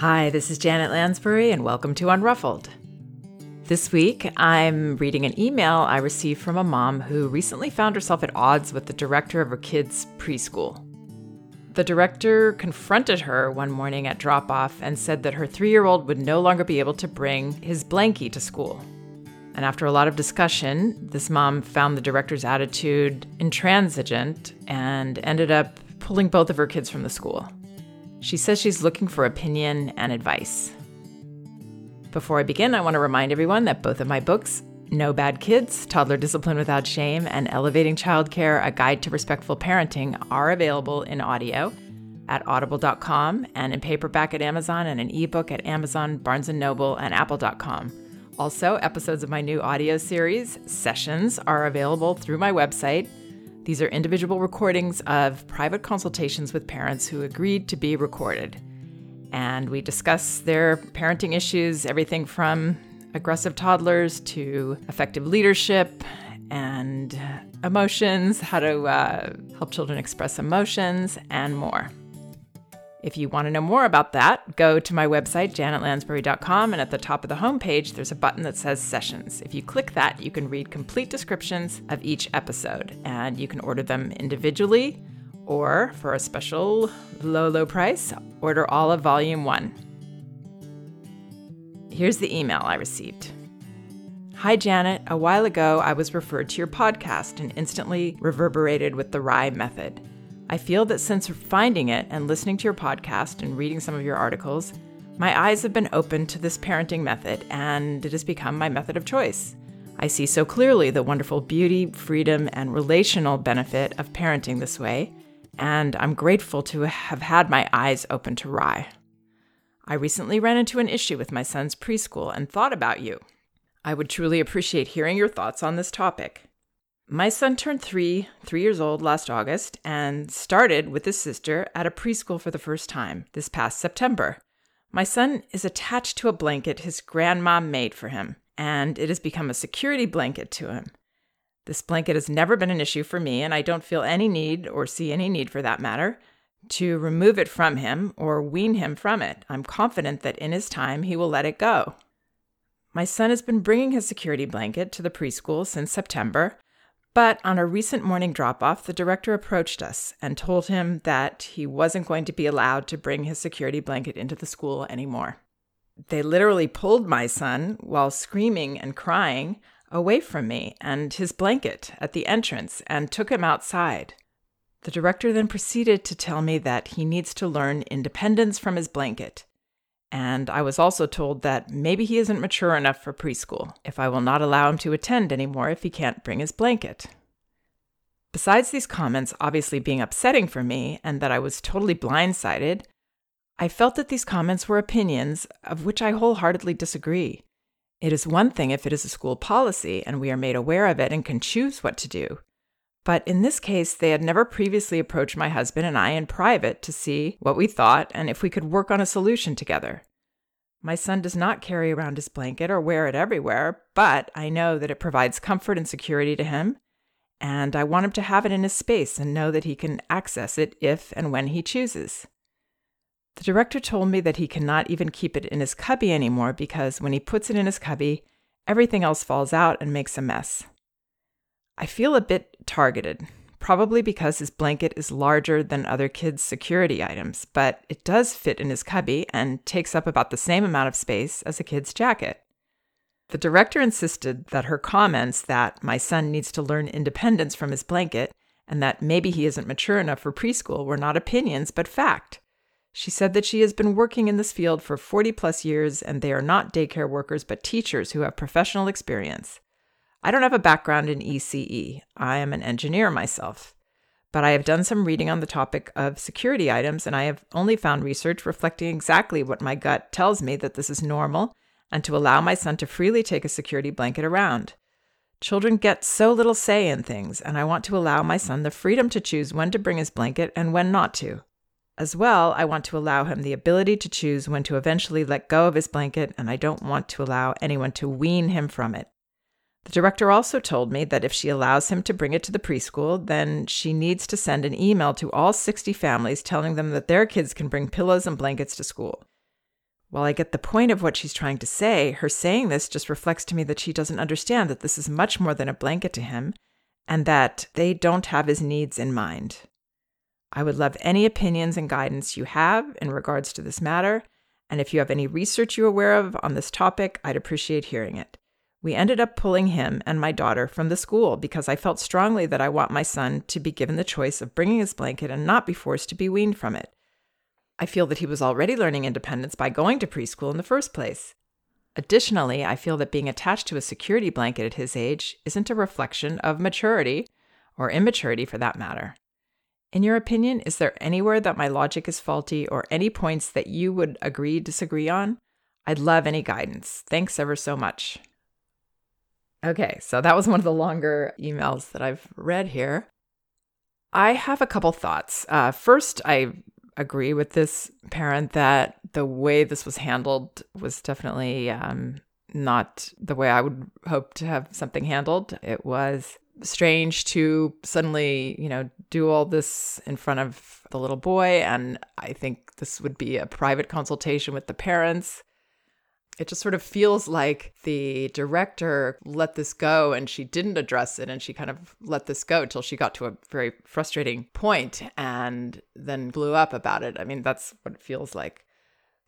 Hi, this is Janet Lansbury, and welcome to Unruffled. This week, I'm reading an email I received from a mom who recently found herself at odds with the director of her kids' preschool. The director confronted her one morning at drop off and said that her three year old would no longer be able to bring his blankie to school. And after a lot of discussion, this mom found the director's attitude intransigent and ended up pulling both of her kids from the school. She says she's looking for opinion and advice. Before I begin, I want to remind everyone that both of my books, No Bad Kids, Toddler Discipline Without Shame, and Elevating Childcare, A Guide to Respectful Parenting, are available in audio at audible.com and in paperback at Amazon and an ebook at Amazon, Barnes & Noble, and apple.com. Also, episodes of my new audio series, Sessions, are available through my website, these are individual recordings of private consultations with parents who agreed to be recorded. And we discuss their parenting issues, everything from aggressive toddlers to effective leadership and emotions, how to uh, help children express emotions, and more. If you want to know more about that, go to my website, janetlansbury.com, and at the top of the homepage, there's a button that says Sessions. If you click that, you can read complete descriptions of each episode, and you can order them individually or for a special low, low price, order all of Volume 1. Here's the email I received. Hi, Janet. A while ago, I was referred to your podcast and instantly reverberated with the RIE method. I feel that since finding it and listening to your podcast and reading some of your articles, my eyes have been opened to this parenting method and it has become my method of choice. I see so clearly the wonderful beauty, freedom, and relational benefit of parenting this way, and I'm grateful to have had my eyes open to RIE. I recently ran into an issue with my son's preschool and thought about you. I would truly appreciate hearing your thoughts on this topic. My son turned three, three years old last August, and started with his sister at a preschool for the first time this past September. My son is attached to a blanket his grandma made for him, and it has become a security blanket to him. This blanket has never been an issue for me, and I don't feel any need, or see any need for that matter, to remove it from him or wean him from it. I'm confident that in his time he will let it go. My son has been bringing his security blanket to the preschool since September but on a recent morning drop off, the director approached us and told him that he wasn't going to be allowed to bring his security blanket into the school anymore. They literally pulled my son while screaming and crying away from me and his blanket at the entrance and took him outside. The director then proceeded to tell me that he needs to learn independence from his blanket and I was also told that maybe he isn't mature enough for preschool, if I will not allow him to attend anymore if he can't bring his blanket. Besides these comments obviously being upsetting for me and that I was totally blindsided, I felt that these comments were opinions of which I wholeheartedly disagree. It is one thing if it is a school policy and we are made aware of it and can choose what to do. But in this case, they had never previously approached my husband and I in private to see what we thought and if we could work on a solution together. My son does not carry around his blanket or wear it everywhere, but I know that it provides comfort and security to him, and I want him to have it in his space and know that he can access it if and when he chooses. The director told me that he cannot even keep it in his cubby anymore because when he puts it in his cubby, everything else falls out and makes a mess. I feel a bit targeted, probably because his blanket is larger than other kids' security items, but it does fit in his cubby and takes up about the same amount of space as a kid's jacket. The director insisted that her comments that my son needs to learn independence from his blanket and that maybe he isn't mature enough for preschool were not opinions but fact. She said that she has been working in this field for 40 plus years and they are not daycare workers but teachers who have professional experience. I don't have a background in ECE. I am an engineer myself. But I have done some reading on the topic of security items, and I have only found research reflecting exactly what my gut tells me that this is normal and to allow my son to freely take a security blanket around. Children get so little say in things, and I want to allow my son the freedom to choose when to bring his blanket and when not to. As well, I want to allow him the ability to choose when to eventually let go of his blanket, and I don't want to allow anyone to wean him from it. The director also told me that if she allows him to bring it to the preschool, then she needs to send an email to all 60 families telling them that their kids can bring pillows and blankets to school. While I get the point of what she's trying to say, her saying this just reflects to me that she doesn't understand that this is much more than a blanket to him and that they don't have his needs in mind. I would love any opinions and guidance you have in regards to this matter, and if you have any research you're aware of on this topic, I'd appreciate hearing it. We ended up pulling him and my daughter from the school because I felt strongly that I want my son to be given the choice of bringing his blanket and not be forced to be weaned from it. I feel that he was already learning independence by going to preschool in the first place. Additionally, I feel that being attached to a security blanket at his age isn't a reflection of maturity, or immaturity for that matter. In your opinion, is there anywhere that my logic is faulty or any points that you would agree, disagree on? I'd love any guidance. Thanks ever so much. Okay, so that was one of the longer emails that I've read here. I have a couple thoughts. Uh, first, I agree with this parent that the way this was handled was definitely um, not the way I would hope to have something handled. It was strange to suddenly, you know, do all this in front of the little boy. And I think this would be a private consultation with the parents. It just sort of feels like the director let this go and she didn't address it and she kind of let this go till she got to a very frustrating point and then blew up about it. I mean, that's what it feels like.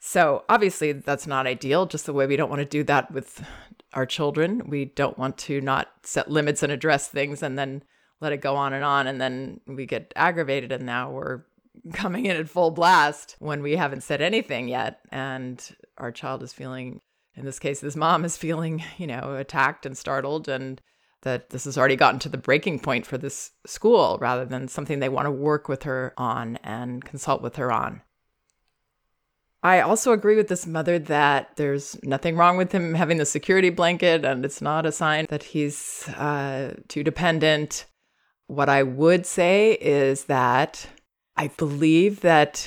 So, obviously, that's not ideal, just the way we don't want to do that with our children. We don't want to not set limits and address things and then let it go on and on. And then we get aggravated, and now we're coming in at full blast when we haven't said anything yet. And our child is feeling, in this case, this mom is feeling, you know, attacked and startled, and that this has already gotten to the breaking point for this school rather than something they want to work with her on and consult with her on. I also agree with this mother that there's nothing wrong with him having the security blanket, and it's not a sign that he's uh, too dependent. What I would say is that I believe that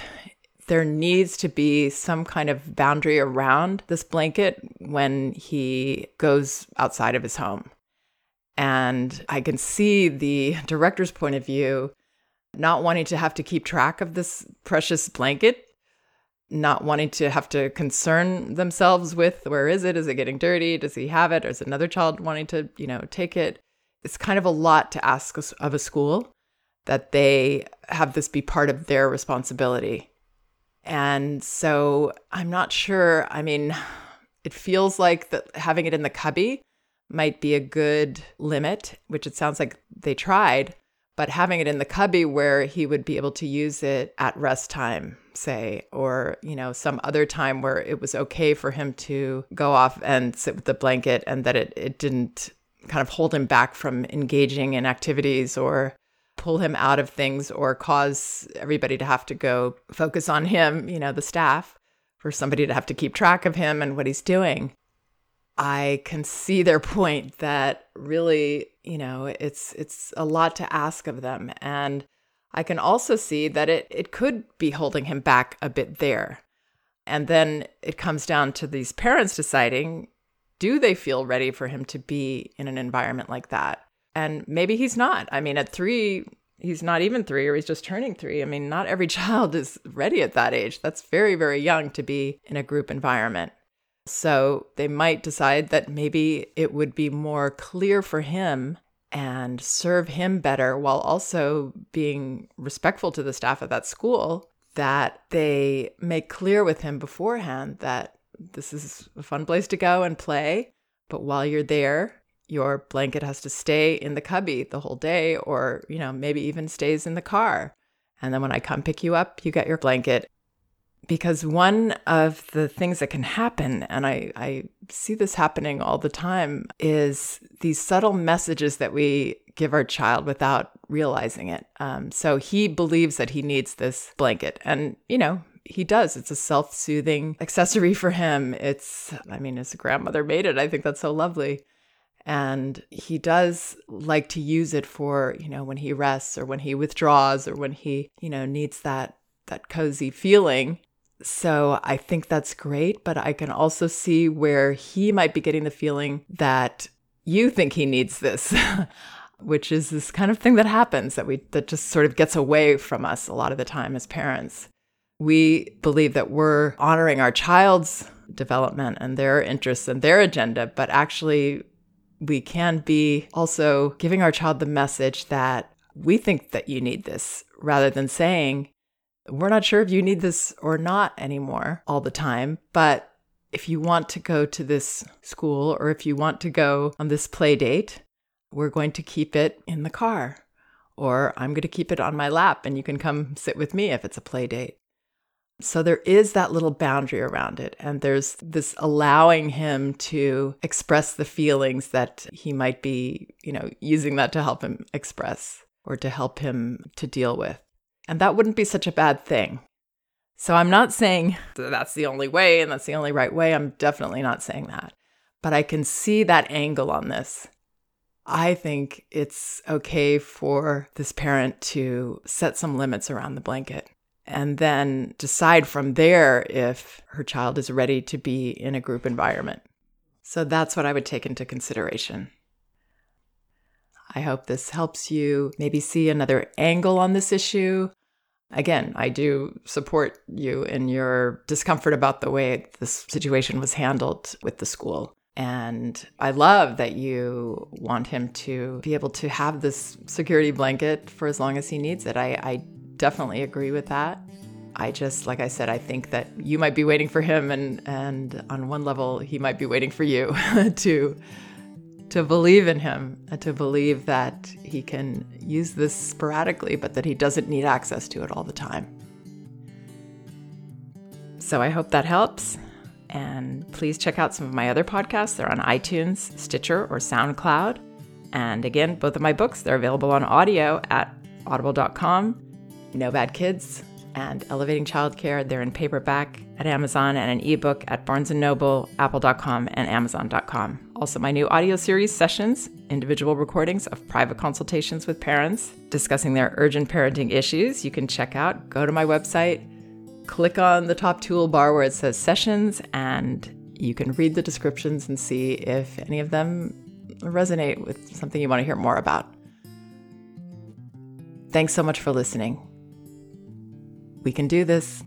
there needs to be some kind of boundary around this blanket when he goes outside of his home. And I can see the director's point of view not wanting to have to keep track of this precious blanket, not wanting to have to concern themselves with where is it? Is it getting dirty? Does he have it? Or is another child wanting to, you know, take it? It's kind of a lot to ask of a school that they have this be part of their responsibility. And so I'm not sure. I mean, it feels like that having it in the cubby might be a good limit, which it sounds like they tried, but having it in the cubby where he would be able to use it at rest time, say, or, you know, some other time where it was okay for him to go off and sit with the blanket and that it, it didn't kind of hold him back from engaging in activities or pull him out of things or cause everybody to have to go focus on him, you know, the staff, for somebody to have to keep track of him and what he's doing. I can see their point that really, you know, it's it's a lot to ask of them and I can also see that it it could be holding him back a bit there. And then it comes down to these parents deciding do they feel ready for him to be in an environment like that? And maybe he's not. I mean, at three, he's not even three, or he's just turning three. I mean, not every child is ready at that age. That's very, very young to be in a group environment. So they might decide that maybe it would be more clear for him and serve him better while also being respectful to the staff at that school that they make clear with him beforehand that this is a fun place to go and play. But while you're there, your blanket has to stay in the cubby the whole day, or, you know, maybe even stays in the car. And then when I come pick you up, you get your blanket. Because one of the things that can happen, and I, I see this happening all the time, is these subtle messages that we give our child without realizing it. Um, so he believes that he needs this blanket. And, you know, he does. It's a self soothing accessory for him. It's, I mean, his grandmother made it. I think that's so lovely. And he does like to use it for, you know, when he rests or when he withdraws or when he, you know, needs that that cozy feeling. So I think that's great, but I can also see where he might be getting the feeling that you think he needs this. which is this kind of thing that happens that we that just sort of gets away from us a lot of the time as parents. We believe that we're honoring our child's development and their interests and their agenda, but actually, we can be also giving our child the message that we think that you need this rather than saying, we're not sure if you need this or not anymore all the time, but if you want to go to this school or if you want to go on this play date, we're going to keep it in the car. Or I'm going to keep it on my lap and you can come sit with me if it's a play date. So there is that little boundary around it. And there's this allowing him to express the feelings that he might be, you know, using that to help him express or to help him to deal with. And that wouldn't be such a bad thing. So I'm not saying that's the only way and that's the only right way. I'm definitely not saying that. But I can see that angle on this. I think it's okay for this parent to set some limits around the blanket and then decide from there if her child is ready to be in a group environment. So that's what I would take into consideration. I hope this helps you maybe see another angle on this issue. Again, I do support you in your discomfort about the way this situation was handled with the school. And I love that you want him to be able to have this security blanket for as long as he needs it. I, I definitely agree with that. I just, like I said, I think that you might be waiting for him, and and on one level, he might be waiting for you to to believe in him and to believe that he can use this sporadically, but that he doesn't need access to it all the time. So I hope that helps. And please check out some of my other podcasts. They're on iTunes, Stitcher, or SoundCloud. And again, both of my books, they're available on audio at audible.com. No Bad Kids and Elevating Childcare, they're in paperback at Amazon and an ebook at Barnes & Noble, apple.com, and amazon.com. Also, my new audio series, Sessions, individual recordings of private consultations with parents discussing their urgent parenting issues, you can check out. Go to my website, click on the top toolbar where it says Sessions, and you can read the descriptions and see if any of them resonate with something you want to hear more about. Thanks so much for listening. We can do this.